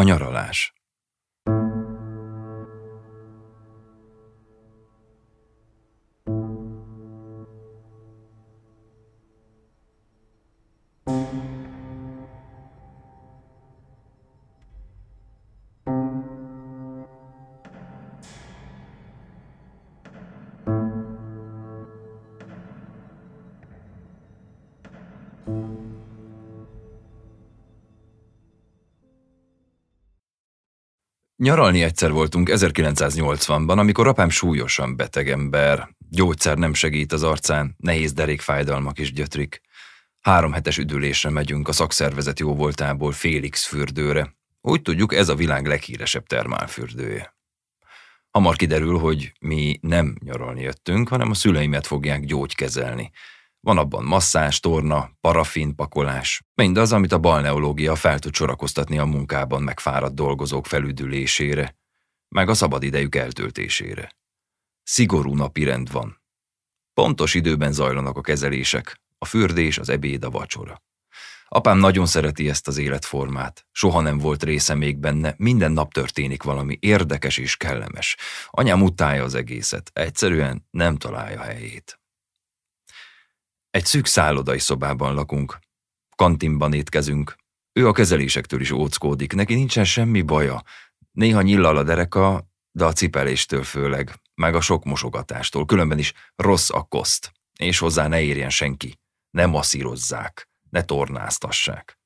A nyaralás Nyaralni egyszer voltunk 1980-ban, amikor apám súlyosan beteg ember, gyógyszer nem segít az arcán, nehéz derékfájdalmak is gyötrik. Három hetes üdülésre megyünk a szakszervezet jó voltából Félix fürdőre. Úgy tudjuk, ez a világ leghíresebb termálfürdője. Hamar kiderül, hogy mi nem nyaralni jöttünk, hanem a szüleimet fogják gyógykezelni. Van abban masszás, torna, parafin, pakolás, mindaz, amit a balneológia fel tud sorakoztatni a munkában megfáradt dolgozók felüdülésére, meg a szabadidejük eltöltésére. Szigorú napi rend van. Pontos időben zajlanak a kezelések, a fürdés, az ebéd, a vacsora. Apám nagyon szereti ezt az életformát. Soha nem volt része még benne, minden nap történik valami érdekes és kellemes. Anyám utálja az egészet, egyszerűen nem találja helyét. Egy szűk szállodai szobában lakunk. Kantinban étkezünk. Ő a kezelésektől is óckódik, neki nincsen semmi baja. Néha nyillal a dereka, de a cipeléstől főleg, meg a sok mosogatástól, különben is rossz a koszt, és hozzá ne érjen senki. Ne masszírozzák, ne tornáztassák.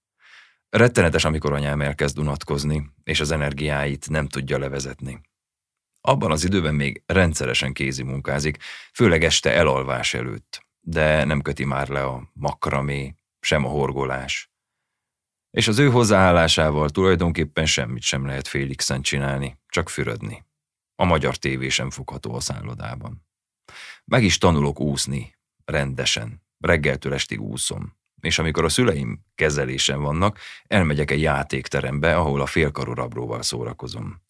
Rettenetes, amikor anyám elkezd unatkozni, és az energiáit nem tudja levezetni. Abban az időben még rendszeresen kézi munkázik, főleg este elalvás előtt de nem köti már le a makramé, sem a horgolás. És az ő hozzáállásával tulajdonképpen semmit sem lehet Félixen csinálni, csak fürödni. A magyar tévé sem fogható a szállodában. Meg is tanulok úszni, rendesen, reggeltől estig úszom. És amikor a szüleim kezelésen vannak, elmegyek egy játékterembe, ahol a félkarú rabróval szórakozom.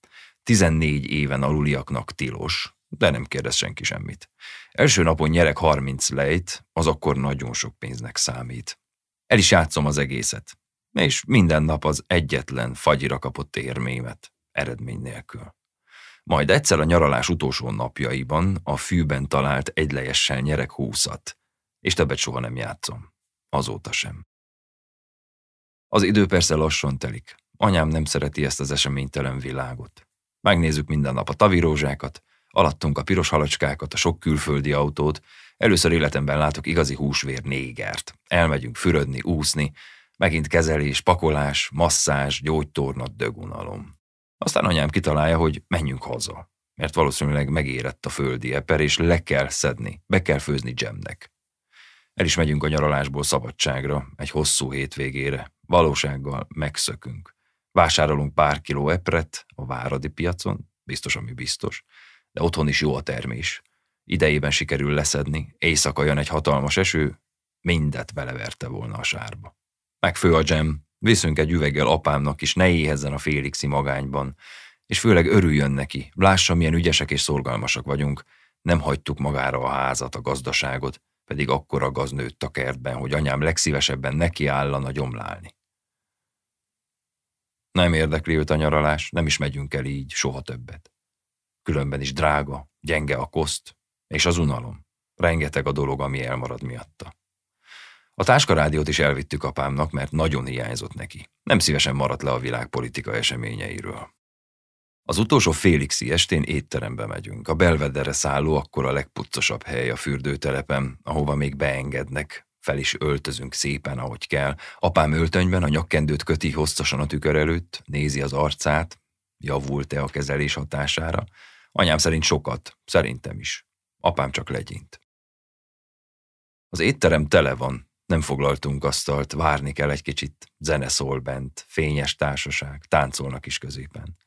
14 éven aluliaknak tilos, de nem kérdez senki semmit. Első napon nyerek 30 lejt, az akkor nagyon sok pénznek számít. El is játszom az egészet, és minden nap az egyetlen fagyira kapott érmémet, eredmény nélkül. Majd egyszer a nyaralás utolsó napjaiban a fűben talált egylejessel nyerek húszat, és többet soha nem játszom. Azóta sem. Az idő persze lassan telik. Anyám nem szereti ezt az eseménytelen világot. Megnézzük minden nap a tavirózsákat, Alattunk a piros halacskákat, a sok külföldi autót. Először életemben látok igazi húsvér négert. Elmegyünk fürödni, úszni, megint kezelés, pakolás, masszázs, gyógytornat, dögunalom. Aztán anyám kitalálja, hogy menjünk haza, mert valószínűleg megérett a földi eper, és le kell szedni, be kell főzni dzsemnek. El is megyünk a nyaralásból szabadságra, egy hosszú hétvégére. Valósággal megszökünk. Vásárolunk pár kiló epret a váradi piacon, biztos, ami biztos, de otthon is jó a termés. Idejében sikerül leszedni, éjszaka jön egy hatalmas eső, mindet beleverte volna a sárba. Megfő a dzsem, viszünk egy üveggel apámnak is, ne éhezzen a Félixi magányban, és főleg örüljön neki, lássa, milyen ügyesek és szorgalmasak vagyunk, nem hagytuk magára a házat, a gazdaságot, pedig akkora gaz nőtt a kertben, hogy anyám legszívesebben neki állana gyomlálni. Nem érdekli őt a nyaralás, nem is megyünk el így, soha többet. Különben is drága, gyenge a koszt, és az unalom. Rengeteg a dolog, ami elmarad miatta. A táskarádiót is elvittük apámnak, mert nagyon hiányzott neki. Nem szívesen maradt le a világ politika eseményeiről. Az utolsó Félixi estén étterembe megyünk. A belvedere szálló akkor a legpuccosabb hely a fürdőtelepen, ahova még beengednek. Fel is öltözünk szépen, ahogy kell. Apám öltönyben a nyakkendőt köti hosszasan a tükör előtt, nézi az arcát, javult-e a kezelés hatására, Anyám szerint sokat, szerintem is. Apám csak legyint. Az étterem tele van, nem foglaltunk asztalt, várni kell egy kicsit, zene szól bent, fényes társaság, táncolnak is középen.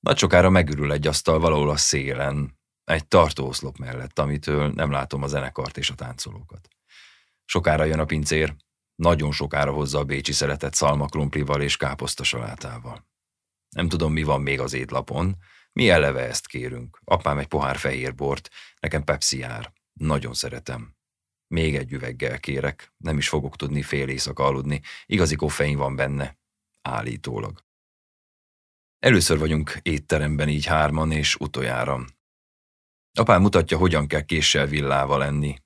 Nagy sokára megürül egy asztal valahol a szélen, egy tartóoszlop mellett, amitől nem látom a zenekart és a táncolókat. Sokára jön a pincér, nagyon sokára hozza a bécsi szeretett szalmakrumplival és káposztasalátával. Nem tudom, mi van még az étlapon, mi eleve ezt kérünk. Apám egy pohár fehér bort, nekem Pepsi jár. Nagyon szeretem. Még egy üveggel kérek, nem is fogok tudni fél éjszaka aludni. Igazi koffein van benne. Állítólag. Először vagyunk étteremben így hárman, és utoljára. Apám mutatja, hogyan kell késsel villával enni.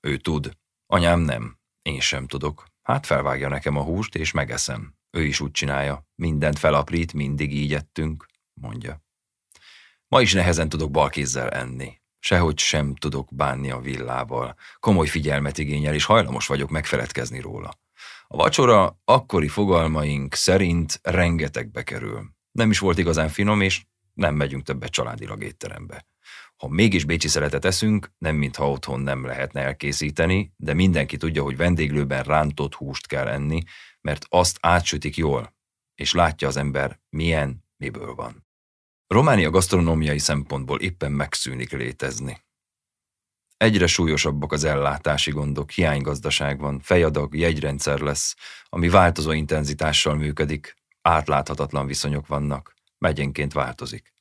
Ő tud. Anyám nem. Én sem tudok. Hát felvágja nekem a húst, és megeszem. Ő is úgy csinálja. Mindent felaprít, mindig így ettünk, mondja. Ma is nehezen tudok balkézzel enni. Sehogy sem tudok bánni a villával. Komoly figyelmet igényel, és hajlamos vagyok megfeledkezni róla. A vacsora akkori fogalmaink szerint rengetegbe kerül. Nem is volt igazán finom, és nem megyünk többet családilag étterembe. Ha mégis bécsi szeretet eszünk, nem mintha otthon nem lehetne elkészíteni, de mindenki tudja, hogy vendéglőben rántott húst kell enni, mert azt átsütik jól, és látja az ember, milyen, miből van. Románia gasztronómiai szempontból éppen megszűnik létezni. Egyre súlyosabbak az ellátási gondok, hiánygazdaság van, fejadag, jegyrendszer lesz, ami változó intenzitással működik, átláthatatlan viszonyok vannak, megyenként változik.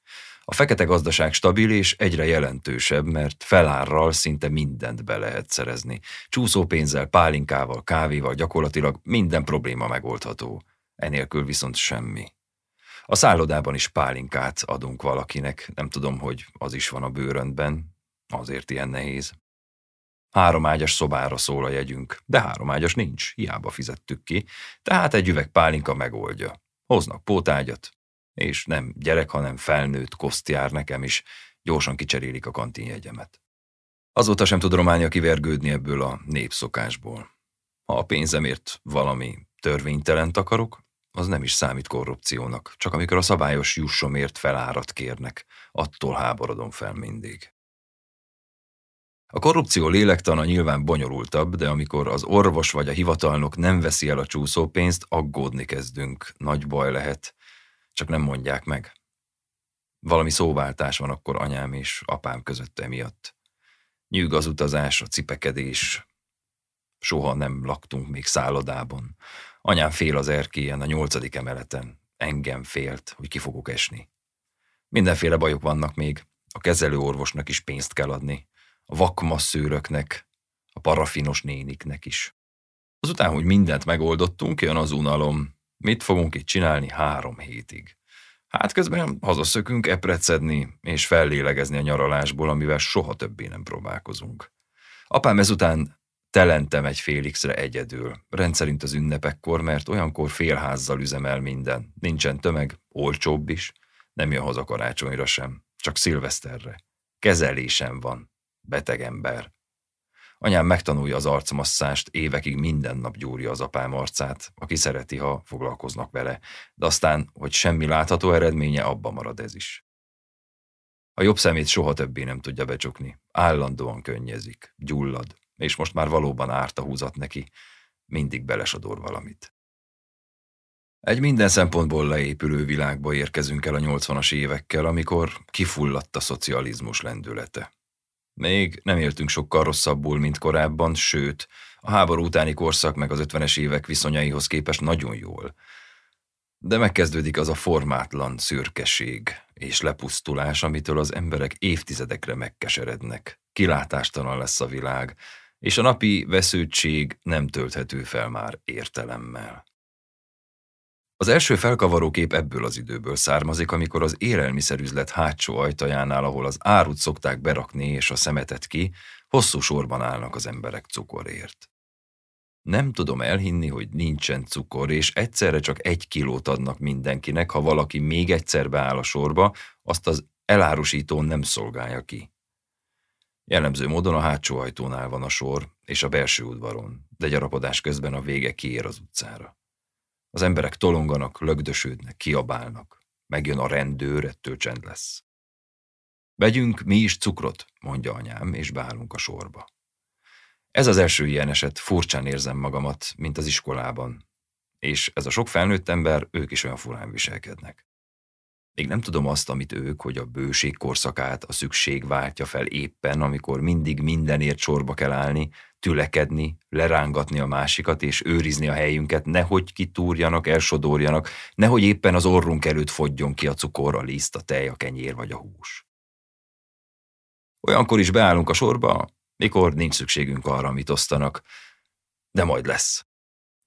A fekete gazdaság stabil és egyre jelentősebb, mert felárral szinte mindent be lehet szerezni. Csúszópénzzel, pálinkával, kávéval gyakorlatilag minden probléma megoldható. Enélkül viszont semmi. A szállodában is pálinkát adunk valakinek, nem tudom, hogy az is van a bőröntben, azért ilyen nehéz. Három ágyas szobára szól a jegyünk, de három ágyas nincs, hiába fizettük ki, tehát egy üveg pálinka megoldja. Hoznak pótágyat, és nem gyerek, hanem felnőtt koszt jár nekem is, gyorsan kicserélik a kantinjegyemet. Azóta sem tud Románia kivergődni ebből a népszokásból. Ha a pénzemért valami törvénytelent akarok, az nem is számít korrupciónak, csak amikor a szabályos jussomért felárat kérnek, attól háborodom fel mindig. A korrupció lélektana nyilván bonyolultabb, de amikor az orvos vagy a hivatalnok nem veszi el a csúszópénzt, aggódni kezdünk. Nagy baj lehet, csak nem mondják meg. Valami szóváltás van akkor anyám és apám között emiatt. Nyűg az utazás, a cipekedés. Soha nem laktunk még szállodában. Anyám fél az erkélyen, a nyolcadik emeleten. Engem félt, hogy ki fogok esni. Mindenféle bajok vannak még. A kezelőorvosnak is pénzt kell adni. A vakmasszőröknek, a parafinos néniknek is. Azután, hogy mindent megoldottunk, jön az unalom. Mit fogunk itt csinálni három hétig? Hát közben hazaszökünk eprecedni és fellélegezni a nyaralásból, amivel soha többé nem próbálkozunk. Apám ezután telentem egy félixre egyedül, rendszerint az ünnepekkor, mert olyankor félházzal üzemel minden. Nincsen tömeg, olcsóbb is, nem jön haza karácsonyra sem, csak szilveszterre. Kezelésem van, beteg ember. Anyám megtanulja az arcmasszást, évekig minden nap gyúrja az apám arcát, aki szereti, ha foglalkoznak vele, de aztán, hogy semmi látható eredménye, abba marad ez is. A jobb szemét soha többé nem tudja becsukni, állandóan könnyezik, gyullad, és most már valóban árt a húzat neki, mindig belesodor valamit. Egy minden szempontból leépülő világba érkezünk el a 80-as évekkel, amikor kifulladt a szocializmus lendülete. Még nem éltünk sokkal rosszabbul, mint korábban, sőt, a háború utáni korszak meg az 50-es évek viszonyaihoz képest nagyon jól. De megkezdődik az a formátlan szürkeség és lepusztulás, amitől az emberek évtizedekre megkeserednek. Kilátástalan lesz a világ, és a napi vesződtség nem tölthető fel már értelemmel. Az első felkavaró kép ebből az időből származik, amikor az élelmiszerüzlet hátsó ajtajánál, ahol az árut szokták berakni és a szemetet ki, hosszú sorban állnak az emberek cukorért. Nem tudom elhinni, hogy nincsen cukor, és egyszerre csak egy kilót adnak mindenkinek, ha valaki még egyszer beáll a sorba, azt az elárusító nem szolgálja ki. Jellemző módon a hátsó ajtónál van a sor, és a belső udvaron, de gyarapodás közben a vége kiér az utcára. Az emberek tolonganak, lögdösödnek, kiabálnak. Megjön a rendőr, ettől csend lesz. Vegyünk mi is cukrot, mondja anyám, és beállunk a sorba. Ez az első ilyen eset, furcsán érzem magamat, mint az iskolában. És ez a sok felnőtt ember, ők is olyan furán viselkednek. Még nem tudom azt, amit ők, hogy a bőség korszakát a szükség váltja fel éppen, amikor mindig mindenért sorba kell állni, tülekedni, lerángatni a másikat és őrizni a helyünket, nehogy kitúrjanak, elsodorjanak, nehogy éppen az orrunk előtt fogjon ki a cukor, a liszt, a tej, a kenyér vagy a hús. Olyankor is beállunk a sorba, mikor nincs szükségünk arra, amit osztanak, de majd lesz.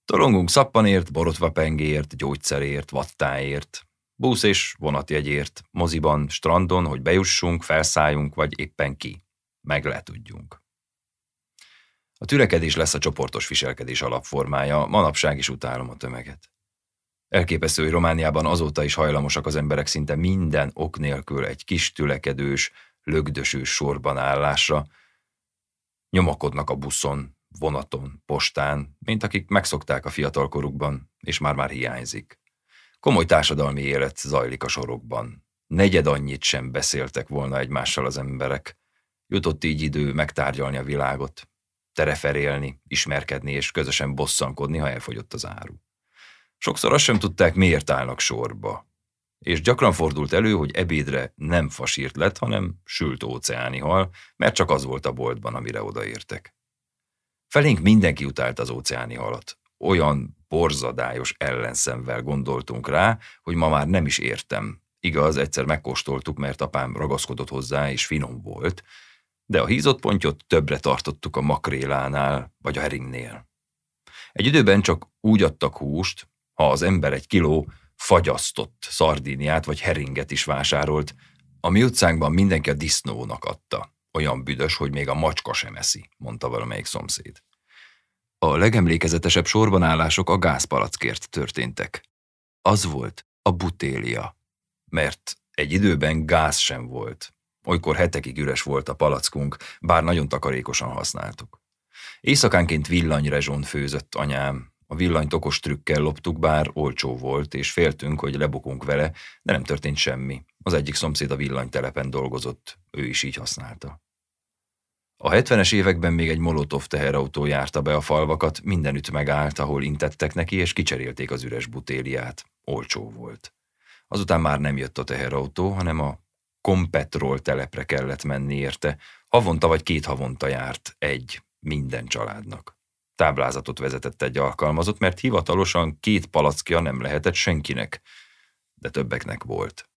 Tolongunk szappanért, borotvapengért, gyógyszerért, vattáért, Busz és vonatjegyért, moziban, strandon, hogy bejussunk, felszálljunk, vagy éppen ki. Meg le tudjunk. A türekedés lesz a csoportos viselkedés alapformája, manapság is utálom a tömeget. Elképesztő, hogy Romániában azóta is hajlamosak az emberek szinte minden ok nélkül egy kis tülekedős, lögdösős sorban állásra. Nyomakodnak a buszon, vonaton, postán, mint akik megszokták a fiatalkorukban, és már-már hiányzik. Komoly társadalmi élet zajlik a sorokban. Negyed annyit sem beszéltek volna egymással az emberek. Jutott így idő megtárgyalni a világot, tereferélni, ismerkedni és közösen bosszankodni, ha elfogyott az áru. Sokszor azt sem tudták, miért állnak sorba. És gyakran fordult elő, hogy ebédre nem fasírt lett, hanem sült óceáni hal, mert csak az volt a boltban, amire odaértek. Felénk mindenki utált az óceáni halat. Olyan borzadályos ellenszemvel gondoltunk rá, hogy ma már nem is értem. Igaz, egyszer megkóstoltuk, mert apám ragaszkodott hozzá, és finom volt, de a hízott pontyot többre tartottuk a makrélánál, vagy a heringnél. Egy időben csak úgy adtak húst, ha az ember egy kiló fagyasztott szardíniát vagy heringet is vásárolt, a mi utcánkban mindenki a disznónak adta. Olyan büdös, hogy még a macska sem eszi, mondta valamelyik szomszéd. A legemlékezetesebb sorbanállások a gázpalackért történtek. Az volt a butélia, mert egy időben gáz sem volt. Olykor hetekig üres volt a palackunk, bár nagyon takarékosan használtuk. Éjszakánként villanyrezsón főzött anyám, a villanyt okos trükkel loptuk, bár olcsó volt, és féltünk, hogy lebukunk vele, de nem történt semmi. Az egyik szomszéd a villanytelepen dolgozott, ő is így használta. A 70-es években még egy molotov teherautó járta be a falvakat, mindenütt megállt, ahol intettek neki, és kicserélték az üres butéliát. Olcsó volt. Azután már nem jött a teherautó, hanem a Kompetrol telepre kellett menni érte. Havonta vagy két havonta járt egy minden családnak. Táblázatot vezetett egy alkalmazott, mert hivatalosan két palackja nem lehetett senkinek, de többeknek volt.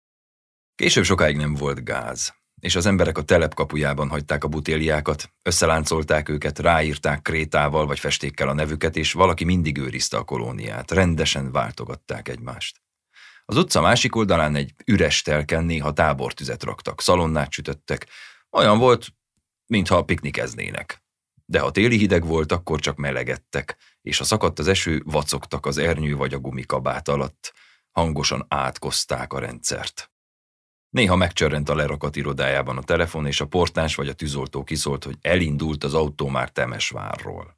Később sokáig nem volt gáz és az emberek a telep kapujában hagyták a butéliákat, összeláncolták őket, ráírták krétával vagy festékkel a nevüket, és valaki mindig őrizte a kolóniát, rendesen váltogatták egymást. Az utca másik oldalán egy üres telken néha tábortüzet raktak, szalonnát sütöttek, olyan volt, mintha piknikeznének. De ha téli hideg volt, akkor csak melegedtek, és ha szakadt az eső, vacogtak az ernyő vagy a gumikabát alatt, hangosan átkozták a rendszert. Néha megcsörrent a lerakat irodájában a telefon, és a portás vagy a tűzoltó kiszólt, hogy elindult az autó már Temesvárról.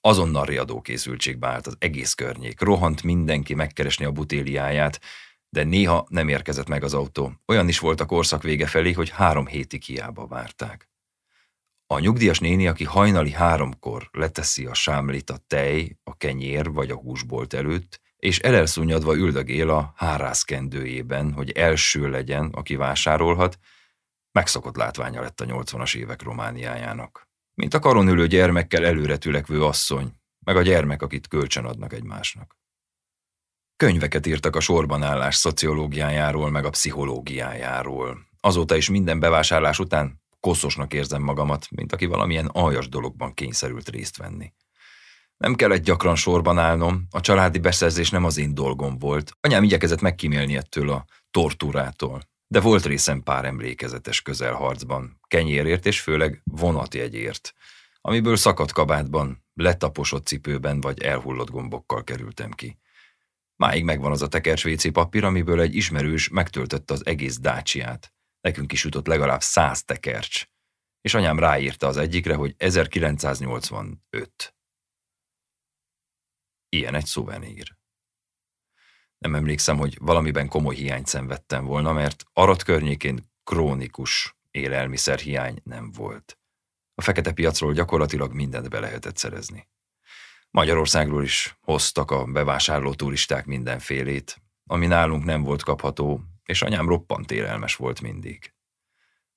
Azonnal riadó készültségbe állt az egész környék. Rohant mindenki megkeresni a butéliáját, de néha nem érkezett meg az autó. Olyan is volt a korszak vége felé, hogy három hétig hiába várták. A nyugdíjas néni, aki hajnali háromkor leteszi a sámlit a tej, a kenyér vagy a húsbolt előtt, és elelszúnyadva üldögél a hárászkendőjében, hogy első legyen, aki vásárolhat, megszokott látványa lett a 80-as évek Romániájának. Mint a karon ülő gyermekkel előre tülekvő asszony, meg a gyermek, akit kölcsön adnak egymásnak. Könyveket írtak a sorban állás szociológiájáról, meg a pszichológiájáról. Azóta is minden bevásárlás után koszosnak érzem magamat, mint aki valamilyen aljas dologban kényszerült részt venni. Nem kellett gyakran sorban állnom, a családi beszerzés nem az én dolgom volt. Anyám igyekezett megkímélni ettől a tortúrától. De volt részem pár emlékezetes közelharcban, kenyérért és főleg vonatjegyért, amiből szakadt kabátban, letaposott cipőben vagy elhullott gombokkal kerültem ki. Máig megvan az a tekercs papír, amiből egy ismerős megtöltötte az egész dácsiát. Nekünk is jutott legalább száz tekercs. És anyám ráírta az egyikre, hogy 1985. Ilyen egy szuvenír. Nem emlékszem, hogy valamiben komoly hiányt szenvedtem volna, mert Arat környékén krónikus élelmiszerhiány nem volt. A fekete piacról gyakorlatilag mindent be lehetett szerezni. Magyarországról is hoztak a bevásárló turisták mindenfélét, ami nálunk nem volt kapható, és anyám roppant élelmes volt mindig.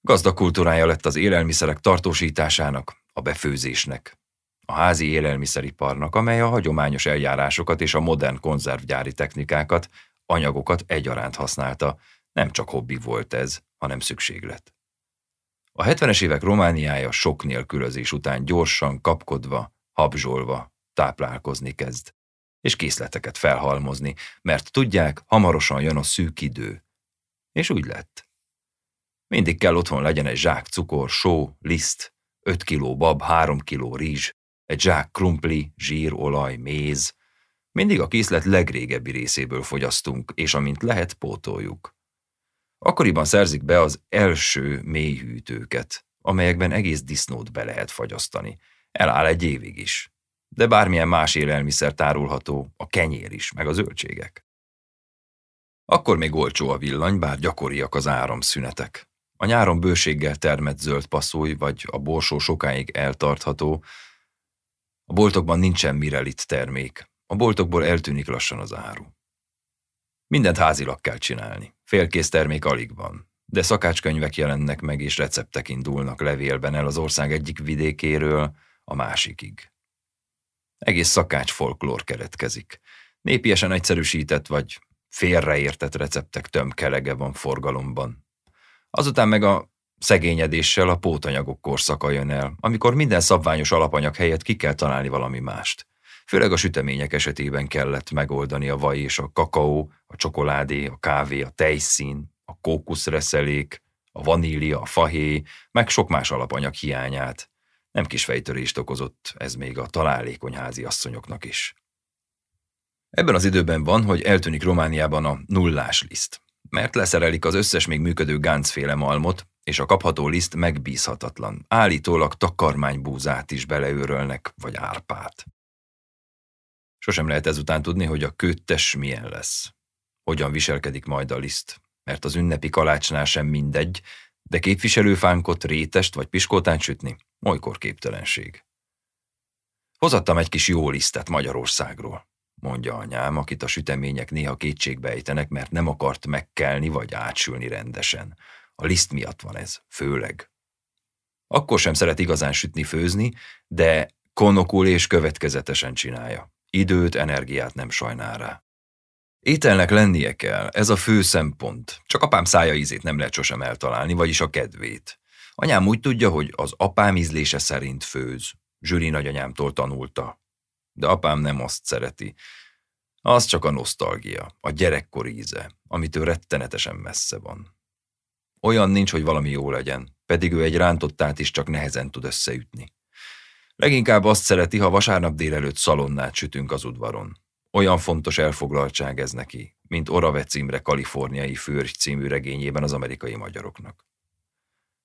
Gazdag kultúrája lett az élelmiszerek tartósításának, a befőzésnek, a házi élelmiszeriparnak, amely a hagyományos eljárásokat és a modern konzervgyári technikákat, anyagokat egyaránt használta, nem csak hobbi volt ez, hanem szükséglet. A 70-es évek Romániája sok nélkülözés után gyorsan, kapkodva, habzsolva táplálkozni kezd. és készleteket felhalmozni, mert tudják, hamarosan jön a szűk idő. És úgy lett. Mindig kell otthon legyen egy zsák cukor, só, liszt, 5 kiló bab, 3 kiló rizs, egy zsák krumpli, zsír, olaj, méz. Mindig a készlet legrégebbi részéből fogyasztunk, és amint lehet, pótoljuk. Akkoriban szerzik be az első mélyhűtőket, amelyekben egész disznót be lehet fagyasztani. Eláll egy évig is. De bármilyen más élelmiszer tárulható, a kenyér is, meg a zöldségek. Akkor még olcsó a villany, bár gyakoriak az áramszünetek. A nyáron bőséggel termett zöld passzúj, vagy a borsó sokáig eltartható. A boltokban nincsen mirelit termék. A boltokból eltűnik lassan az áru. Mindent házilag kell csinálni. Félkész termék alig van. De szakácskönyvek jelennek meg, és receptek indulnak levélben el az ország egyik vidékéről a másikig. Egész szakács folklór keletkezik. Népiesen egyszerűsített vagy félreértett receptek tömkelege van forgalomban. Azután meg a szegényedéssel a pótanyagok korszaka jön el, amikor minden szabványos alapanyag helyett ki kell találni valami mást. Főleg a sütemények esetében kellett megoldani a vaj és a kakaó, a csokoládé, a kávé, a tejszín, a kókuszreszelék, a vanília, a fahéj, meg sok más alapanyag hiányát. Nem kis fejtörést okozott ez még a találékony házi asszonyoknak is. Ebben az időben van, hogy eltűnik Romániában a nullás liszt mert leszerelik az összes még működő gáncféle malmot, és a kapható liszt megbízhatatlan. Állítólag takarmánybúzát is beleőrölnek, vagy árpát. Sosem lehet ezután tudni, hogy a köttes milyen lesz. Hogyan viselkedik majd a liszt, mert az ünnepi kalácsnál sem mindegy, de képviselőfánkot, rétest vagy piskótán sütni, olykor képtelenség. Hozattam egy kis jó lisztet Magyarországról mondja anyám, akit a sütemények néha kétségbe ejtenek, mert nem akart megkelni vagy átsülni rendesen. A liszt miatt van ez, főleg. Akkor sem szeret igazán sütni, de konokul és következetesen csinálja. Időt, energiát nem sajnál rá. Ételnek lennie kell, ez a fő szempont. Csak apám szája ízét nem lehet sosem eltalálni, vagyis a kedvét. Anyám úgy tudja, hogy az apám ízlése szerint főz. Zsüri nagyanyámtól tanulta de apám nem azt szereti. Az csak a nosztalgia, a gyerekkor íze, amitől rettenetesen messze van. Olyan nincs, hogy valami jó legyen, pedig ő egy rántottát is csak nehezen tud összeütni. Leginkább azt szereti, ha vasárnap délelőtt szalonnát sütünk az udvaron. Olyan fontos elfoglaltság ez neki, mint Oravec Imre kaliforniai főrgy című regényében az amerikai magyaroknak.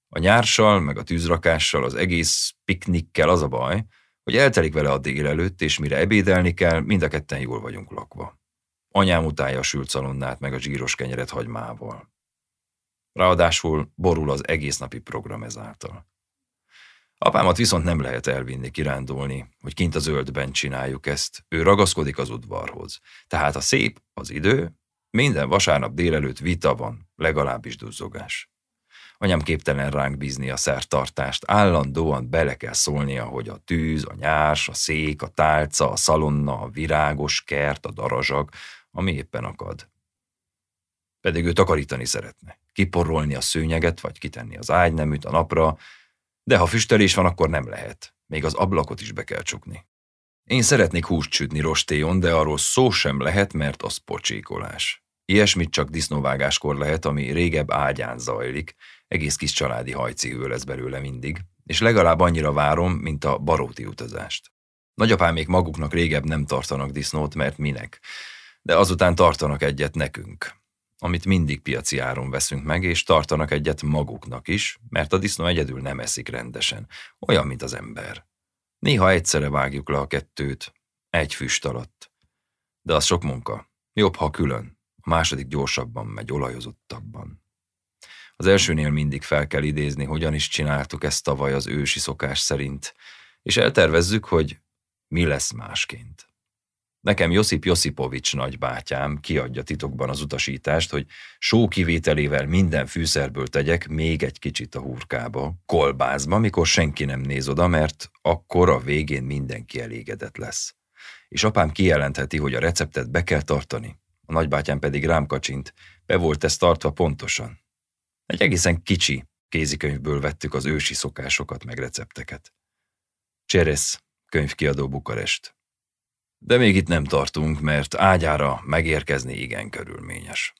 A nyársal, meg a tűzrakással, az egész piknikkel az a baj, hogy eltelik vele a délelőtt, és mire ebédelni kell, mind a ketten jól vagyunk lakva. Anyám utálja a sült szalonnát meg a zsíros kenyeret hagymával. Ráadásul borul az egész napi program ezáltal. Apámat viszont nem lehet elvinni kirándulni, hogy kint a zöldben csináljuk ezt. Ő ragaszkodik az udvarhoz. Tehát a szép, az idő, minden vasárnap délelőtt vita van, legalábbis duzzogás. Anyám képtelen ránk bízni a szertartást, állandóan bele kell szólnia, hogy a tűz, a nyárs, a szék, a tálca, a szalonna, a virágos kert, a darazsag, ami éppen akad. Pedig ő takarítani szeretne, kiporolni a szőnyeget, vagy kitenni az ágyneműt a napra, de ha füstelés van, akkor nem lehet. Még az ablakot is be kell csukni. Én szeretnék húst sütni rostéjon, de arról szó sem lehet, mert az pocsékolás. Ilyesmit csak disznóvágáskor lehet, ami régebb ágyán zajlik, egész kis családi hajcihő lesz belőle mindig, és legalább annyira várom, mint a baróti utazást. Nagyapámék maguknak régebb nem tartanak disznót, mert minek, de azután tartanak egyet nekünk, amit mindig piaci áron veszünk meg, és tartanak egyet maguknak is, mert a disznó egyedül nem eszik rendesen, olyan, mint az ember. Néha egyszerre vágjuk le a kettőt, egy füst alatt. De az sok munka. Jobb, ha külön. A második gyorsabban megy, olajozottabban. Az elsőnél mindig fel kell idézni, hogyan is csináltuk ezt tavaly az ősi szokás szerint, és eltervezzük, hogy mi lesz másként. Nekem Josip Josipovics nagybátyám kiadja titokban az utasítást, hogy só kivételével minden fűszerből tegyek még egy kicsit a hurkába, kolbászba, mikor senki nem néz oda, mert akkor a végén mindenki elégedett lesz. És apám kijelentheti, hogy a receptet be kell tartani. A nagybátyám pedig rám kacsint, be volt ez tartva pontosan. Egy egészen kicsi kézikönyvből vettük az ősi szokásokat meg recepteket. Cseresz, könyvkiadó Bukarest. De még itt nem tartunk, mert ágyára megérkezni igen körülményes.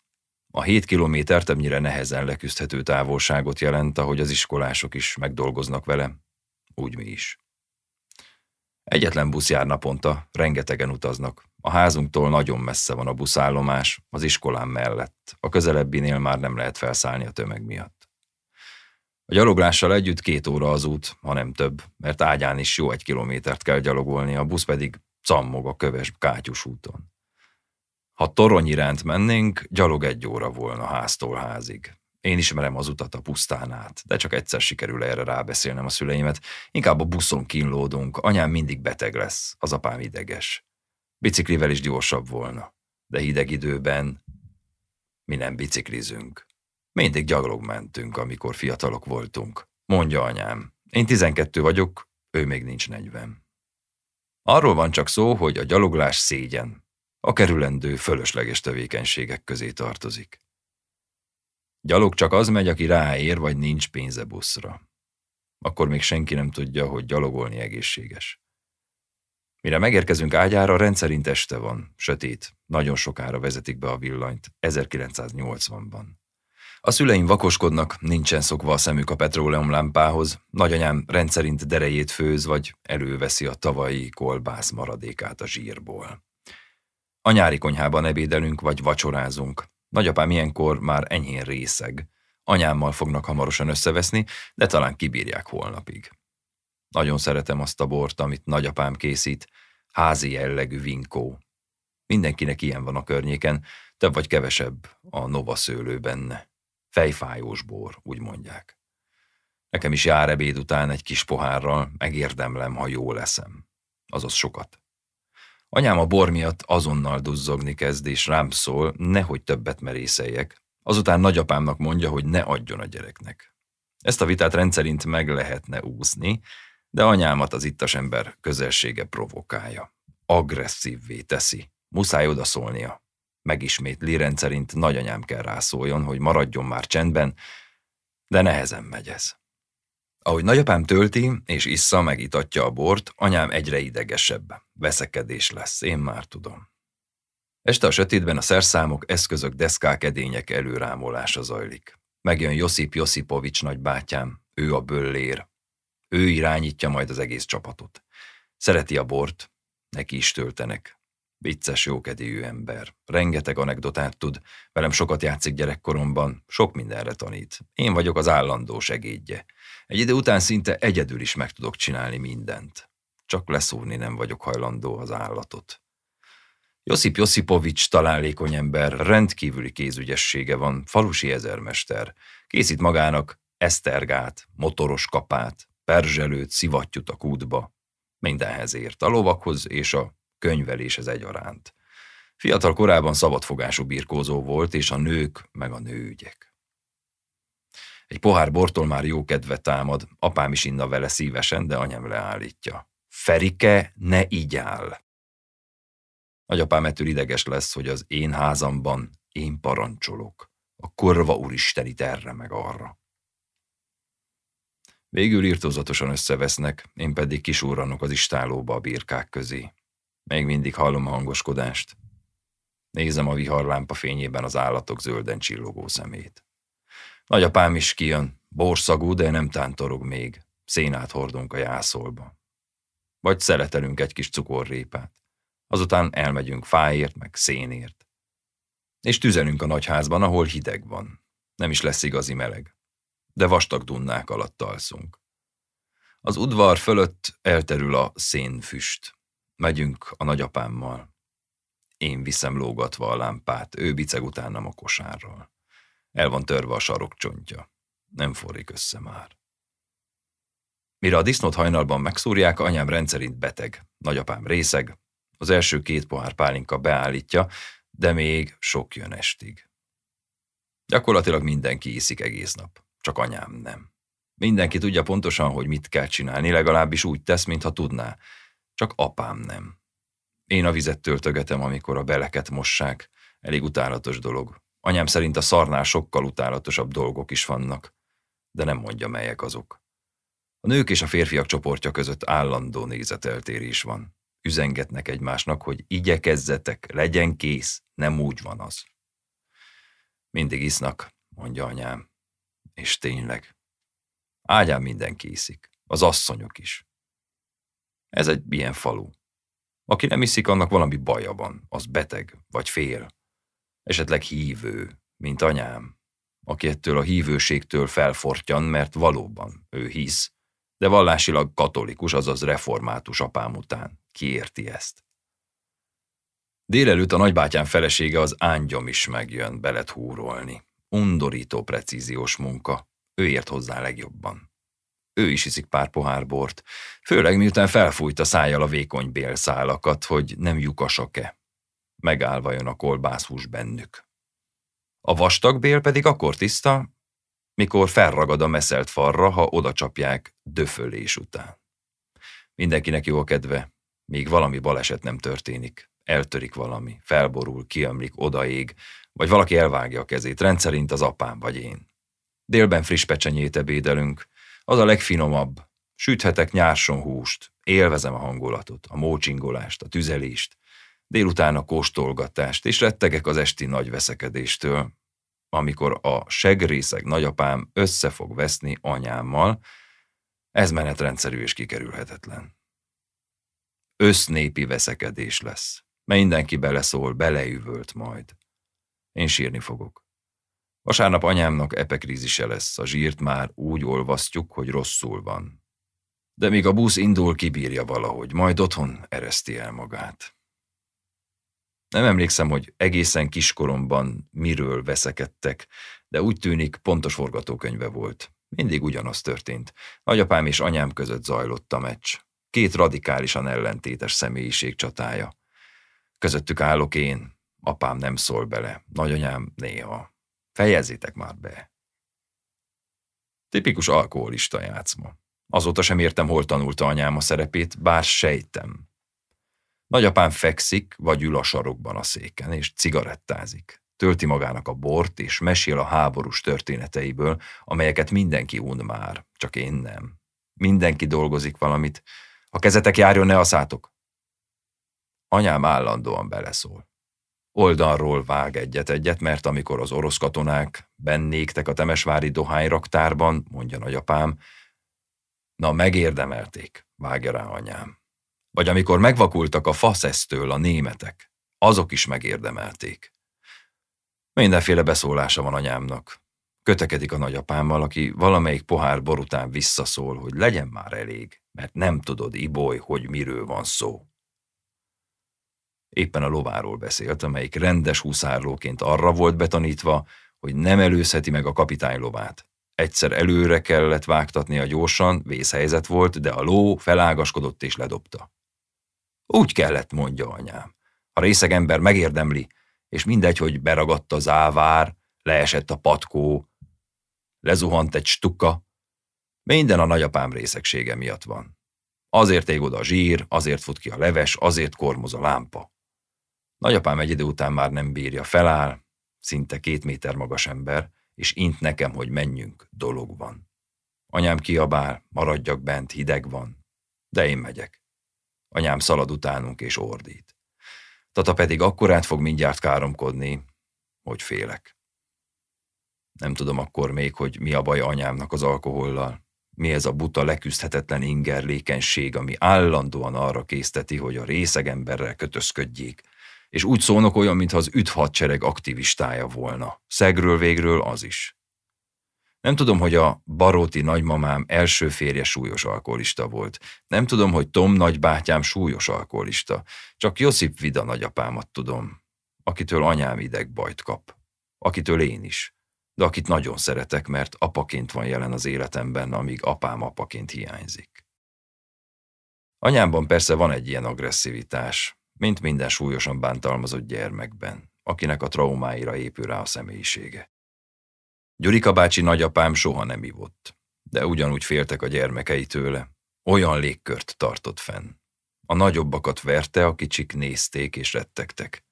A 7 kilométer többnyire nehezen leküzdhető távolságot jelent, ahogy az iskolások is megdolgoznak vele, úgy mi is. Egyetlen busz jár naponta, rengetegen utaznak. A házunktól nagyon messze van a buszállomás, az iskolám mellett. A közelebbinél már nem lehet felszállni a tömeg miatt. A gyaloglással együtt két óra az út, ha nem több, mert ágyán is jó egy kilométert kell gyalogolni, a busz pedig cammog a köves kátyus úton. Ha torony iránt mennénk, gyalog egy óra volna háztól házig. Én ismerem az utat a pusztán át, de csak egyszer sikerül erre rábeszélnem a szüleimet. Inkább a buszon kínlódunk, anyám mindig beteg lesz, az apám ideges. Biciklivel is gyorsabb volna, de hideg időben mi nem biciklizünk. Mindig gyalog mentünk, amikor fiatalok voltunk. Mondja anyám. Én 12 vagyok, ő még nincs 40. Arról van csak szó, hogy a gyaloglás szégyen, a kerülendő fölösleges tevékenységek közé tartozik. Gyalog csak az megy, aki ráér, vagy nincs pénze buszra. Akkor még senki nem tudja, hogy gyalogolni egészséges. Mire megérkezünk ágyára, rendszerint este van, sötét, nagyon sokára vezetik be a villanyt, 1980-ban. A szüleim vakoskodnak, nincsen szokva a szemük a petróleumlámpához, nagyanyám rendszerint derejét főz, vagy előveszi a tavalyi kolbász maradékát a zsírból. A nyári konyhában ebédelünk, vagy vacsorázunk. Nagyapám ilyenkor már enyhén részeg. Anyámmal fognak hamarosan összeveszni, de talán kibírják holnapig. Nagyon szeretem azt a bort, amit nagyapám készít, házi jellegű vinkó. Mindenkinek ilyen van a környéken, több vagy kevesebb a nova szőlő benne. Fejfájós bor, úgy mondják. Nekem is jár ebéd után egy kis pohárral, megérdemlem, ha jó leszem. Azaz sokat. Anyám a bor miatt azonnal duzzogni kezd, és rám szól, nehogy többet merészeljek. Azután nagyapámnak mondja, hogy ne adjon a gyereknek. Ezt a vitát rendszerint meg lehetne úszni, de anyámat az ittas ember közelsége provokálja. Agresszívvé teszi. Muszáj odaszólnia. Megismétli rendszerint nagyanyám kell rászóljon, hogy maradjon már csendben, de nehezen megy ez. Ahogy nagyapám tölti és issza megitatja a bort, anyám egyre idegesebb. Veszekedés lesz, én már tudom. Este a sötétben a szerszámok, eszközök, deszkák, edények előrámolása zajlik. Megjön Josip Josipovics nagybátyám, ő a böllér. Ő irányítja majd az egész csapatot. Szereti a bort, neki is töltenek. Vicces, jókedélyű ember. Rengeteg anekdotát tud, velem sokat játszik gyerekkoromban, sok mindenre tanít. Én vagyok az állandó segédje. Egy idő után szinte egyedül is meg tudok csinálni mindent. Csak leszúrni nem vagyok hajlandó az állatot. Josip Josipovics találékony ember, rendkívüli kézügyessége van, falusi ezermester. Készít magának esztergát, motoros kapát, perzselőt, szivattyút a kútba. Mindenhez ért, a lovakhoz és a könyveléshez egyaránt. Fiatal korában szabadfogású birkózó volt, és a nők meg a nőügyek. Egy pohár bortól már jó kedve támad, apám is inna vele szívesen, de anyám leállítja. Ferike, ne így áll! Nagyapám ettől ideges lesz, hogy az én házamban én parancsolok. A korva úristenit erre meg arra. Végül írtózatosan összevesznek, én pedig kisúranok az istálóba a birkák közé. Még mindig hallom a hangoskodást. Nézem a viharlámpa fényében az állatok zölden csillogó szemét. Nagyapám is kijön, borszagú, de nem tántorog még. Szénát hordunk a jászolba. Vagy szeletelünk egy kis cukorrépát. Azután elmegyünk fáért, meg szénért. És tüzelünk a nagyházban, ahol hideg van. Nem is lesz igazi meleg. De vastag dunnák alatt alszunk. Az udvar fölött elterül a szénfüst. Megyünk a nagyapámmal. Én viszem lógatva a lámpát, ő biceg utánam a kosárral. El van törve a sarokcsontja. Nem forrik össze már. Mire a disznót hajnalban megszúrják, anyám rendszerint beteg, nagyapám részeg, az első két pohár pálinka beállítja, de még sok jön estig. Gyakorlatilag mindenki iszik egész nap, csak anyám nem. Mindenki tudja pontosan, hogy mit kell csinálni, legalábbis úgy tesz, mintha tudná. Csak apám nem. Én a vizet töltögetem, amikor a beleket mossák. Elég utálatos dolog. Anyám szerint a szarnál sokkal utálatosabb dolgok is vannak, de nem mondja, melyek azok. A nők és a férfiak csoportja között állandó nézeteltérés van. üzengetnek egymásnak, hogy igyekezzetek, legyen kész, nem úgy van az. Mindig isznak, mondja anyám. És tényleg. Ágyán mindenki iszik, az asszonyok is. Ez egy ilyen falu. Aki nem iszik, annak valami baja van, az beteg, vagy fél. Esetleg hívő, mint anyám, aki ettől a hívőségtől felfortyan, mert valóban ő hisz, de vallásilag katolikus, azaz református apám után. Ki érti ezt? Délelőtt a nagybátyám felesége az ángyom is megjön belet húrolni. Undorító precíziós munka. Ő ért hozzá legjobban. Ő is iszik pár pohár bort, főleg miután felfújta szájjal a vékony bélszálakat, hogy nem lyukasak-e. Megállva jön a kolbászhús bennük. A vastag bél pedig akkor tiszta, mikor felragad a meszelt farra, ha oda csapják döfölés után. Mindenkinek jó a kedve, míg valami baleset nem történik. Eltörik valami, felborul, kiömlik, odaég, vagy valaki elvágja a kezét, rendszerint az apám vagy én. Délben friss pecsenyét ebédelünk, az a legfinomabb. Süthetek nyárson húst, élvezem a hangulatot, a mócsingolást, a tüzelést, délután a kóstolgatást, és rettegek az esti nagy veszekedéstől, amikor a segrészeg nagyapám össze fog veszni anyámmal, ez menetrendszerű és kikerülhetetlen. Össznépi veszekedés lesz. Mindenki beleszól, beleüvölt majd. Én sírni fogok. Vasárnap anyámnak epekrízise lesz, a zsírt már úgy olvasztjuk, hogy rosszul van. De míg a busz indul, kibírja valahogy, majd otthon ereszti el magát. Nem emlékszem, hogy egészen kiskoromban miről veszekedtek, de úgy tűnik pontos forgatókönyve volt. Mindig ugyanaz történt. Nagyapám és anyám között zajlott a meccs. Két radikálisan ellentétes személyiség csatája. Közöttük állok én, apám nem szól bele, nagyanyám néha. Fejezzétek már be. Tipikus alkoholista játszma. Azóta sem értem, hol tanulta anyám a szerepét, bár sejtem. Nagyapám fekszik, vagy ül a sarokban a széken, és cigarettázik. Tölti magának a bort, és mesél a háborús történeteiből, amelyeket mindenki un már, csak én nem. Mindenki dolgozik valamit. Ha kezetek járjon, ne aszátok. Anyám állandóan beleszól. Oldalról vág egyet-egyet, mert amikor az orosz katonák bennéktek a temesvári dohányraktárban, mondja nagyapám, na megérdemelték, vágja rá anyám. Vagy amikor megvakultak a faszesztől a németek, azok is megérdemelték. Mindenféle beszólása van anyámnak. Kötekedik a nagyapámmal, aki valamelyik pohár bor után visszaszól, hogy legyen már elég, mert nem tudod, Iboly, hogy miről van szó. Éppen a lováról beszélt, amelyik rendes húszárlóként arra volt betanítva, hogy nem előzheti meg a kapitány lovát. Egyszer előre kellett vágtatnia gyorsan, vészhelyzet volt, de a ló felágaskodott és ledobta. Úgy kellett, mondja anyám. A részeg ember megérdemli, és mindegy, hogy beragadt az ávár, leesett a patkó, lezuhant egy stuka, minden a nagyapám részegsége miatt van. Azért ég oda a zsír, azért fut ki a leves, azért kormoz a lámpa. Nagyapám egy idő után már nem bírja, feláll, szinte két méter magas ember, és int nekem, hogy menjünk, dolog van. Anyám kiabál, maradjak bent, hideg van, de én megyek. Anyám szalad utánunk és ordít. Tata pedig akkorát fog mindjárt káromkodni, hogy félek. Nem tudom akkor még, hogy mi a baj anyámnak az alkohollal. Mi ez a buta leküzdhetetlen ingerlékenység, ami állandóan arra készteti, hogy a részeg emberrel kötözködjék, és úgy szólnak olyan, mintha az üdvhadsereg aktivistája volna. Szegről végről az is. Nem tudom, hogy a baróti nagymamám első férje súlyos alkoholista volt. Nem tudom, hogy Tom nagybátyám súlyos alkoholista. Csak Josip Vida nagyapámat tudom, akitől anyám idegbajt kap. Akitől én is. De akit nagyon szeretek, mert apaként van jelen az életemben, amíg apám apaként hiányzik. Anyámban persze van egy ilyen agresszivitás, mint minden súlyosan bántalmazott gyermekben, akinek a traumáira épül rá a személyisége. Gyurika bácsi nagyapám soha nem ivott, de ugyanúgy féltek a gyermekei tőle. Olyan légkört tartott fenn. A nagyobbakat verte, a kicsik nézték és rettegtek.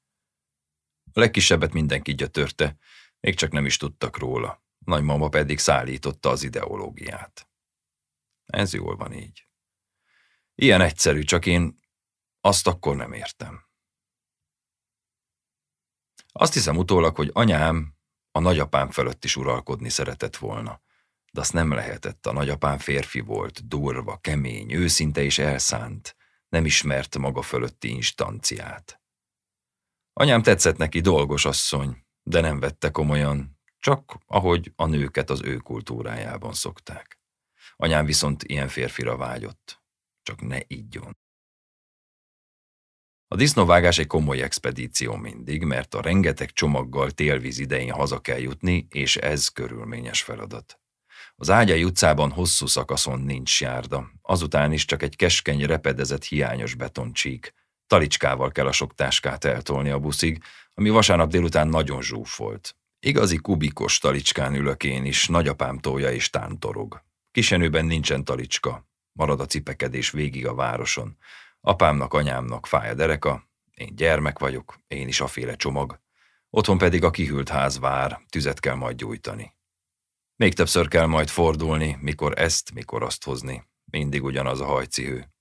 A legkisebbet mindenki gyötörte, még csak nem is tudtak róla. A nagymama pedig szállította az ideológiát. Ez jól van így. Ilyen egyszerű, csak én Azt akkor nem értem. Azt hiszem utólag, hogy anyám a nagyapám fölött is uralkodni szeretett volna. De azt nem lehetett, a nagyapám férfi volt, durva, kemény, őszinte és elszánt, nem ismert maga fölötti instanciát. Anyám tetszett neki dolgos asszony, de nem vette komolyan, csak ahogy a nőket az ő kultúrájában szokták. Anyám viszont ilyen férfira vágyott. Csak ne ígyon. A disznóvágás egy komoly expedíció mindig, mert a rengeteg csomaggal télvíz idején haza kell jutni, és ez körülményes feladat. Az Ágyai utcában hosszú szakaszon nincs járda, azután is csak egy keskeny repedezett hiányos betoncsík. Talicskával kell a sok táskát eltolni a buszig, ami vasárnap délután nagyon zsúf volt. Igazi kubikos talicskán ülök én is, nagyapám tója és tántorog. Kisenőben nincsen talicska, marad a cipekedés végig a városon. Apámnak, anyámnak fáj a dereka, én gyermek vagyok, én is a féle csomag. Otthon pedig a kihűlt ház vár, tüzet kell majd gyújtani. Még többször kell majd fordulni, mikor ezt, mikor azt hozni. Mindig ugyanaz a hajcihő.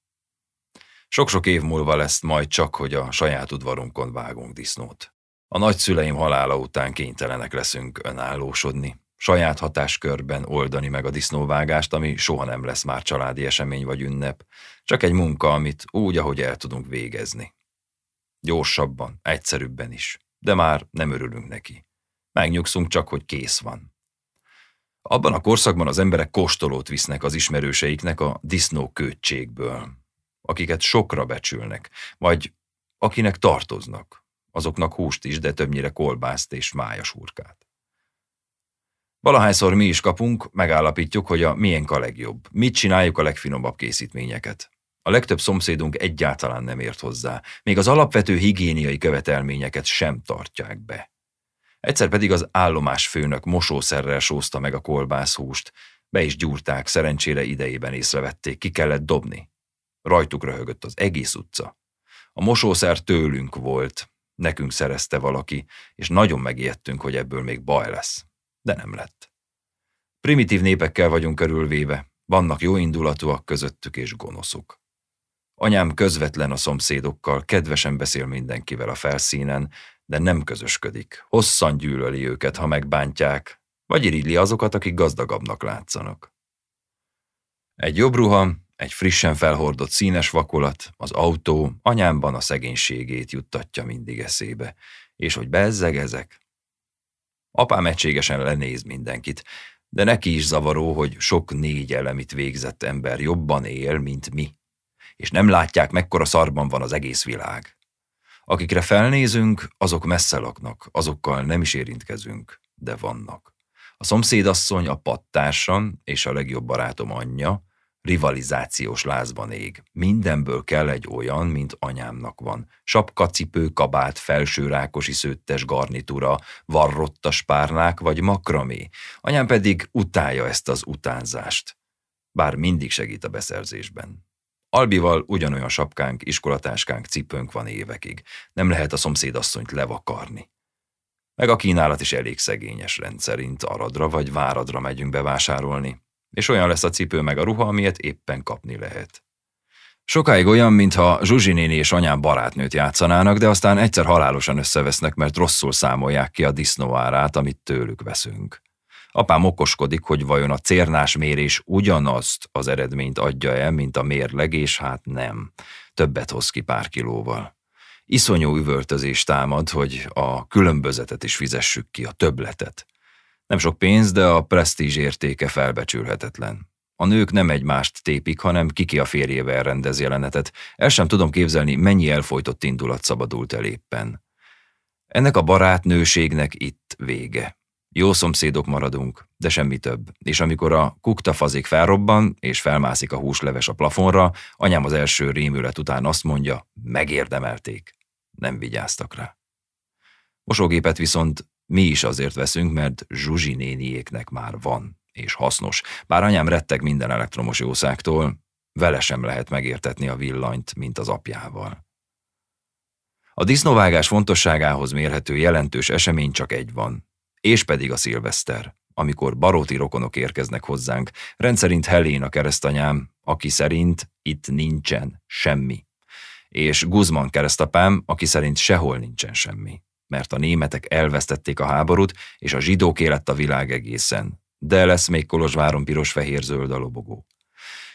Sok-sok év múlva lesz majd csak, hogy a saját udvarunkon vágunk disznót. A nagyszüleim halála után kénytelenek leszünk önállósodni, saját hatáskörben oldani meg a disznóvágást, ami soha nem lesz már családi esemény vagy ünnep, csak egy munka, amit úgy, ahogy el tudunk végezni. Gyorsabban, egyszerűbben is, de már nem örülünk neki. Megnyugszunk csak, hogy kész van. Abban a korszakban az emberek kóstolót visznek az ismerőseiknek a disznó kötségből, akiket sokra becsülnek, vagy akinek tartoznak, azoknak húst is, de többnyire kolbászt és májas hurkát. Valahányszor mi is kapunk, megállapítjuk, hogy a miénk a legjobb, mit csináljuk a legfinomabb készítményeket. A legtöbb szomszédunk egyáltalán nem ért hozzá, még az alapvető higiéniai követelményeket sem tartják be. Egyszer pedig az állomás főnök mosószerrel sózta meg a kolbászhúst, be is gyúrták, szerencsére idejében észrevették, ki kellett dobni. Rajtuk röhögött az egész utca. A mosószer tőlünk volt, nekünk szerezte valaki, és nagyon megijedtünk, hogy ebből még baj lesz. De nem lett. Primitív népekkel vagyunk körülvéve, vannak jó indulatúak közöttük és gonoszuk. Anyám közvetlen a szomszédokkal, kedvesen beszél mindenkivel a felszínen, de nem közösködik. Hosszan gyűlöli őket, ha megbántják, vagy irigyli azokat, akik gazdagabbnak látszanak. Egy jobb ruha, egy frissen felhordott színes vakolat, az autó anyámban a szegénységét juttatja mindig eszébe, és hogy bezzeg ezek. Apám egységesen lenéz mindenkit, de neki is zavaró, hogy sok négy elemit végzett ember jobban él, mint mi, és nem látják, mekkora szarban van az egész világ. Akikre felnézünk, azok messze laknak, azokkal nem is érintkezünk, de vannak. A szomszédasszony, a pattársam és a legjobb barátom anyja rivalizációs lázban ég. Mindenből kell egy olyan, mint anyámnak van. Sapkacipő, kabát, felső rákosi szőttes garnitúra, varrottas párnák vagy makramé. Anyám pedig utálja ezt az utánzást. Bár mindig segít a beszerzésben. Albival ugyanolyan sapkánk, iskolatáskánk, cipőnk van évekig. Nem lehet a szomszédasszonyt levakarni. Meg a kínálat is elég szegényes rendszerint, aradra vagy váradra megyünk bevásárolni, és olyan lesz a cipő meg a ruha, amilyet éppen kapni lehet. Sokáig olyan, mintha Zsuzsi néni és anyám barátnőt játszanának, de aztán egyszer halálosan összevesznek, mert rosszul számolják ki a disznóárát, amit tőlük veszünk. Apám okoskodik, hogy vajon a cérnás mérés ugyanazt az eredményt adja-e, mint a mérleg, és hát nem. Többet hoz ki pár kilóval. Iszonyú üvöltözés támad, hogy a különbözetet is fizessük ki, a többletet. Nem sok pénz, de a presztízs értéke felbecsülhetetlen. A nők nem egymást tépik, hanem kiki a férjével rendez jelenetet. El sem tudom képzelni, mennyi elfolytott indulat szabadult el éppen. Ennek a barátnőségnek itt vége. Jó szomszédok maradunk, de semmi több. És amikor a kuktafazik felrobban, és felmászik a húsleves a plafonra, anyám az első rémület után azt mondja, megérdemelték. Nem vigyáztak rá. Mosógépet viszont mi is azért veszünk, mert Zsuzsi néniéknek már van, és hasznos. Bár anyám retteg minden elektromos jószágtól, vele sem lehet megértetni a villanyt, mint az apjával. A disznóvágás fontosságához mérhető jelentős esemény csak egy van, és pedig a szilveszter, amikor baróti rokonok érkeznek hozzánk, rendszerint Helén a keresztanyám, aki szerint itt nincsen semmi. és Guzman keresztapám, aki szerint sehol nincsen semmi, mert a németek elvesztették a háborút, és a zsidók élet a világ egészen. De lesz még Kolozsváron piros-fehér-zöld a lobogó.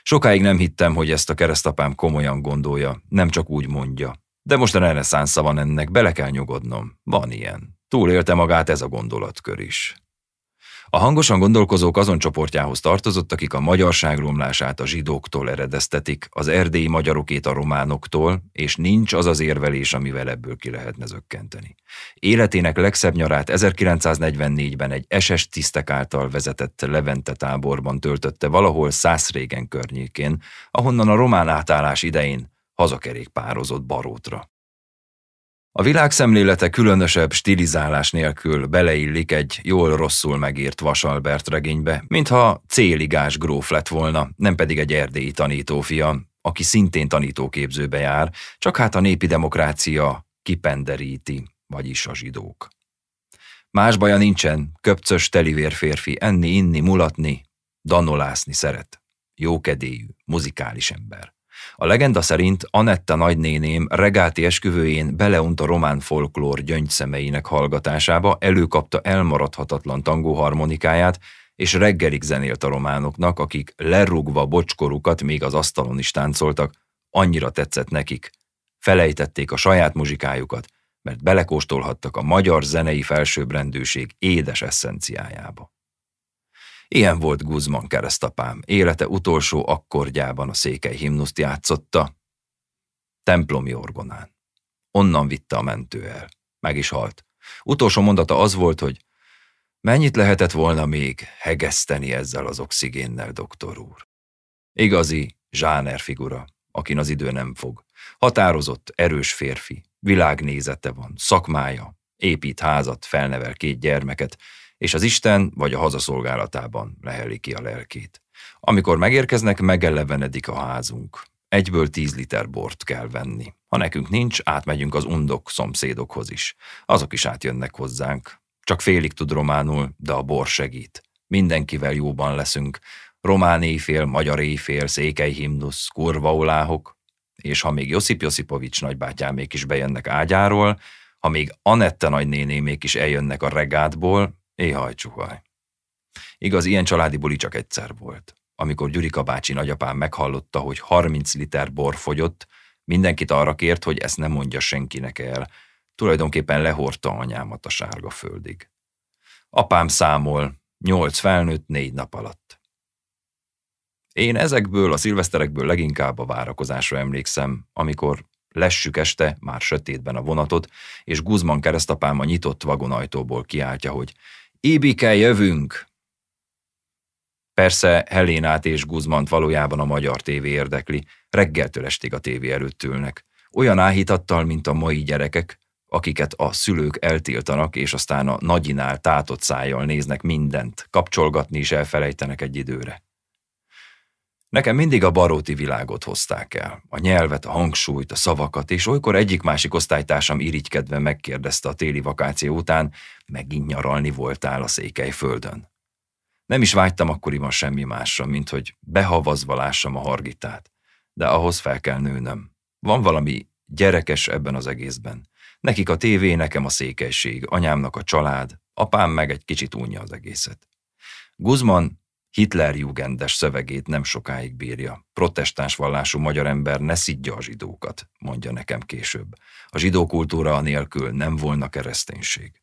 Sokáig nem hittem, hogy ezt a keresztapám komolyan gondolja, nem csak úgy mondja. De most a reneszánsza van ennek, bele kell nyugodnom. Van ilyen. Túlélte magát ez a gondolatkör is. A hangosan gondolkozók azon csoportjához tartozott, akik a magyarság romlását a zsidóktól eredeztetik, az erdélyi magyarokét a románoktól, és nincs az az érvelés, amivel ebből ki lehetne zökkenteni. Életének legszebb nyarát 1944-ben egy SS tisztek által vezetett Levente táborban töltötte valahol Szászrégen környékén, ahonnan a román átállás idején hazakerékpározott Barótra. A világszemlélete különösebb stilizálás nélkül beleillik egy jól-rosszul megírt Vasalbert regénybe, mintha céligás gróf lett volna, nem pedig egy erdélyi tanítófia, aki szintén tanítóképzőbe jár, csak hát a népi demokrácia kipenderíti, vagyis a zsidók. Más baja nincsen, köpcös telivér férfi, enni, inni, mulatni, danolászni szeret. Jókedélyű, muzikális ember. A legenda szerint Anetta nagynéném regáti esküvőjén beleunt a román folklór gyöngyszemeinek hallgatásába, előkapta elmaradhatatlan tangóharmonikáját, és reggelig zenélt a románoknak, akik lerugva bocskorukat még az asztalon is táncoltak, annyira tetszett nekik. Felejtették a saját muzsikájukat, mert belekóstolhattak a magyar zenei felsőbbrendűség édes eszenciájába. Ilyen volt Guzman keresztapám, élete utolsó akkordjában a székely himnuszt játszotta, templomi orgonán. Onnan vitte a mentő el. Meg is halt. Utolsó mondata az volt, hogy mennyit lehetett volna még hegeszteni ezzel az oxigénnel, doktor úr. Igazi zsáner figura, akin az idő nem fog. Határozott, erős férfi, világnézete van, szakmája, épít házat, felnevel két gyermeket, és az Isten vagy a hazaszolgálatában leheli ki a lelkét. Amikor megérkeznek, megelevenedik a házunk. Egyből tíz liter bort kell venni. Ha nekünk nincs, átmegyünk az undok szomszédokhoz is. Azok is átjönnek hozzánk. Csak félig tud románul, de a bor segít. Mindenkivel jóban leszünk. Román éjfél, magyar éjfél, székely himnusz, kurvaoláhok, és ha még Josip Josipovics nagybátyámék is bejönnek ágyáról, ha még Anette nagynénémék is eljönnek a regátból, Éhaj, csuhaj. Igaz, ilyen családi buli csak egyszer volt. Amikor Gyurika bácsi nagyapám meghallotta, hogy 30 liter bor fogyott, mindenkit arra kért, hogy ezt nem mondja senkinek el. Tulajdonképpen lehorta anyámat a sárga földig. Apám számol, nyolc felnőtt négy nap alatt. Én ezekből a szilveszterekből leginkább a várakozásra emlékszem, amikor lessük este, már sötétben a vonatot, és Guzman keresztapám a nyitott vagonajtóból kiáltja, hogy Ibike, jövünk! Persze Helénát és Guzmant valójában a magyar tévé érdekli, reggeltől estig a tévé előtt ülnek. Olyan áhítattal, mint a mai gyerekek, akiket a szülők eltiltanak, és aztán a nagyinál tátott szájjal néznek mindent, kapcsolgatni is elfelejtenek egy időre. Nekem mindig a baróti világot hozták el. A nyelvet, a hangsúlyt, a szavakat, és olykor egyik-másik osztálytársam irigykedve megkérdezte a téli vakáció után, megint nyaralni voltál a székely földön. Nem is vágytam akkoriban semmi másra, mint hogy behavazva lássam a hargitát. De ahhoz fel kell nőnöm. Van valami gyerekes ebben az egészben. Nekik a tévé, nekem a székelység, anyámnak a család, apám meg egy kicsit unja az egészet. Guzman Hitlerjugendes szövegét nem sokáig bírja. Protestáns vallású magyar ember ne szidja a zsidókat, mondja nekem később. A zsidó kultúra nélkül nem volna kereszténység.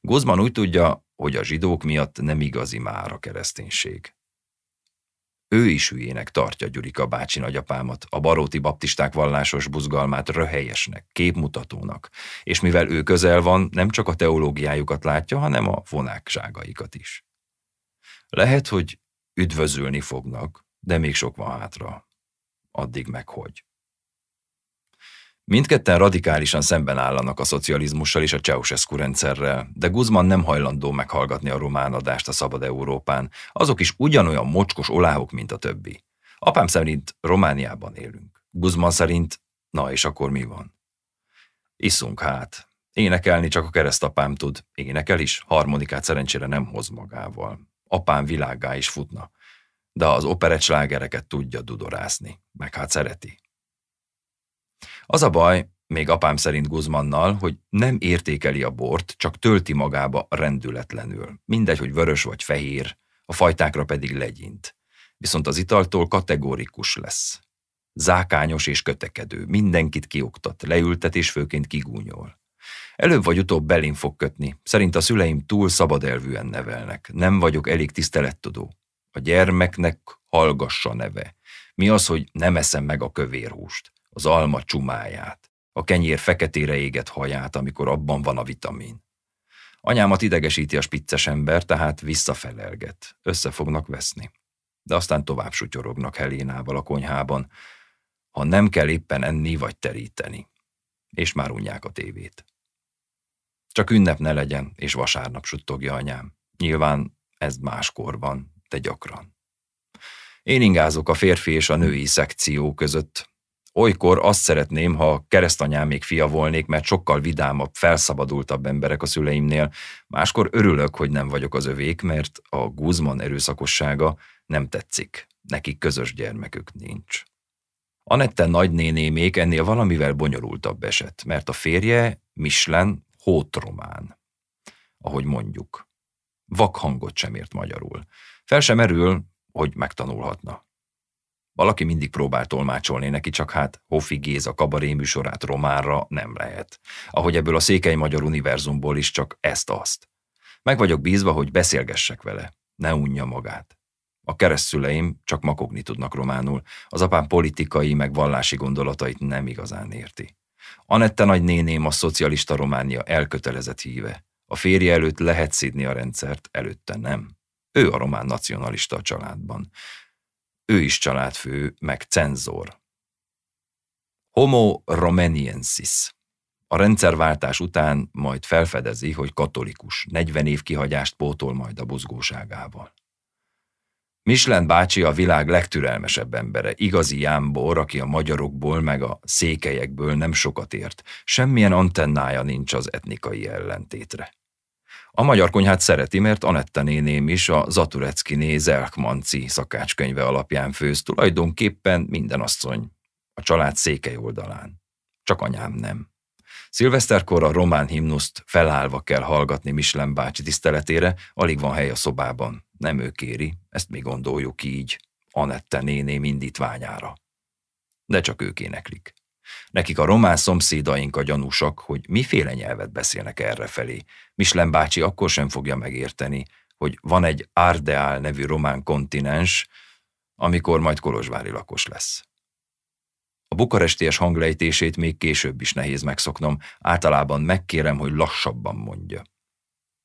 Guzman úgy tudja, hogy a zsidók miatt nem igazi már a kereszténység. Ő is hülyének tartja Gyurika bácsi nagyapámat, a baróti baptisták vallásos buzgalmát röhelyesnek, képmutatónak, és mivel ő közel van, nem csak a teológiájukat látja, hanem a vonákságaikat is. Lehet, hogy üdvözölni fognak, de még sok van hátra. Addig meg hogy. Mindketten radikálisan szemben állanak a szocializmussal és a Ceausescu rendszerrel, de Guzman nem hajlandó meghallgatni a román adást a szabad Európán. Azok is ugyanolyan mocskos oláhok, mint a többi. Apám szerint Romániában élünk. Guzman szerint, na és akkor mi van? Iszunk hát. Énekelni csak a keresztapám tud. Énekel is, harmonikát szerencsére nem hoz magával apám világá is futna, de az operett slágereket tudja dudorászni, meg hát szereti. Az a baj, még apám szerint Guzmannal, hogy nem értékeli a bort, csak tölti magába rendületlenül. Mindegy, hogy vörös vagy fehér, a fajtákra pedig legyint. Viszont az italtól kategórikus lesz. Zákányos és kötekedő, mindenkit kioktat, leültet és főként kigúnyol. Előbb vagy utóbb belén fog kötni. Szerint a szüleim túl szabadelvűen nevelnek. Nem vagyok elég tisztelettudó. A gyermeknek hallgassa neve. Mi az, hogy nem eszem meg a kövérhúst, az alma csumáját, a kenyér feketére égett haját, amikor abban van a vitamin. Anyámat idegesíti a spicces ember, tehát visszafelelget. Össze fognak veszni. De aztán tovább sutyorognak Helénával a konyhában, ha nem kell éppen enni vagy teríteni. És már unják a tévét. Csak ünnep ne legyen, és vasárnap suttogja anyám. Nyilván ez máskor van, de gyakran. Én ingázok a férfi és a női szekció között. Olykor azt szeretném, ha keresztanyám még fia volnék, mert sokkal vidámabb, felszabadultabb emberek a szüleimnél. Máskor örülök, hogy nem vagyok az övék, mert a Guzman erőszakossága nem tetszik. Nekik közös gyermekük nincs. Anette nagynénémék ennél valamivel bonyolultabb eset, mert a férje, Mislen, hótromán, ahogy mondjuk. Vakhangot sem ért magyarul. Fel sem erül, hogy megtanulhatna. Valaki mindig próbál tolmácsolni neki, csak hát Hofi Géza kabaré műsorát románra nem lehet. Ahogy ebből a székely magyar univerzumból is csak ezt-azt. Meg vagyok bízva, hogy beszélgessek vele. Ne unja magát. A keresztszüleim csak makogni tudnak románul, az apám politikai meg vallási gondolatait nem igazán érti. Anette nagynéném a szocialista Románia elkötelezett híve. A férje előtt lehet szídni a rendszert, előtte nem. Ő a román nacionalista a családban. Ő is családfő, meg cenzor. Homo romaniensis. A rendszerváltás után majd felfedezi, hogy katolikus, 40 év kihagyást pótol majd a buzgóságával. Michelin bácsi a világ legtürelmesebb embere, igazi jámbor, aki a magyarokból meg a székelyekből nem sokat ért. Semmilyen antennája nincs az etnikai ellentétre. A magyar konyhát szereti, mert Anetta néném is a Zatureckiné Zelkmanci szakácskönyve alapján főz, tulajdonképpen minden asszony, a család székely oldalán. Csak anyám nem. Szilveszterkor a román himnuszt felállva kell hallgatni Michelin bácsi tiszteletére, alig van hely a szobában. Nem ő kéri, ezt mi gondoljuk így, Anette néné indítványára. De csak ők éneklik. Nekik a román szomszédaink a gyanúsak, hogy miféle nyelvet beszélnek errefelé. Michelin bácsi akkor sem fogja megérteni, hogy van egy Ardeal nevű román kontinens, amikor majd kolozsvári lakos lesz. A bukaresties hanglejtését még később is nehéz megszoknom, általában megkérem, hogy lassabban mondja.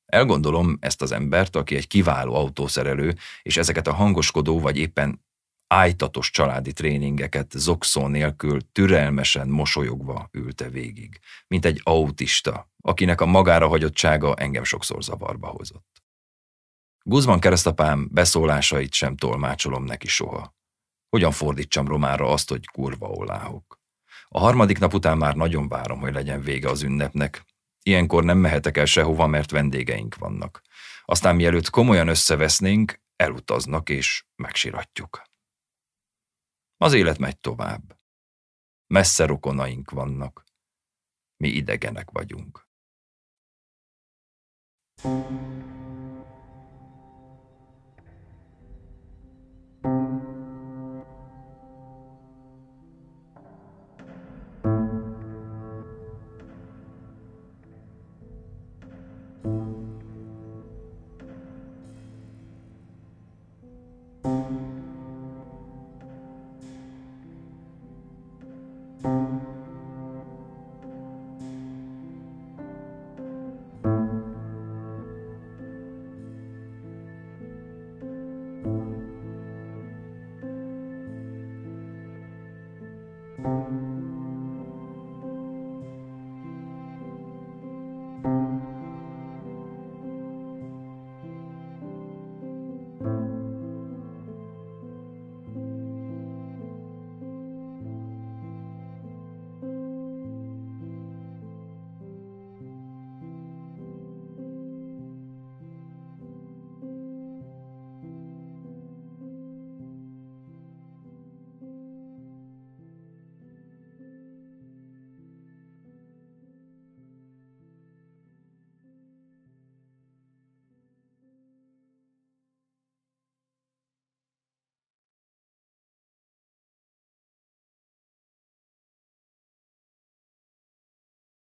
Elgondolom ezt az embert, aki egy kiváló autószerelő, és ezeket a hangoskodó vagy éppen ájtatos családi tréningeket zokszó nélkül türelmesen mosolyogva ülte végig, mint egy autista, akinek a magára hagyottsága engem sokszor zavarba hozott. Guzman keresztapám beszólásait sem tolmácsolom neki soha. Hogyan fordítsam romára azt, hogy kurva oláhok? A harmadik nap után már nagyon várom, hogy legyen vége az ünnepnek. Ilyenkor nem mehetek el sehova, mert vendégeink vannak. Aztán mielőtt komolyan összevesznénk, elutaznak és megsiratjuk. Az élet megy tovább. Messze rokonaink vannak. Mi idegenek vagyunk. thank you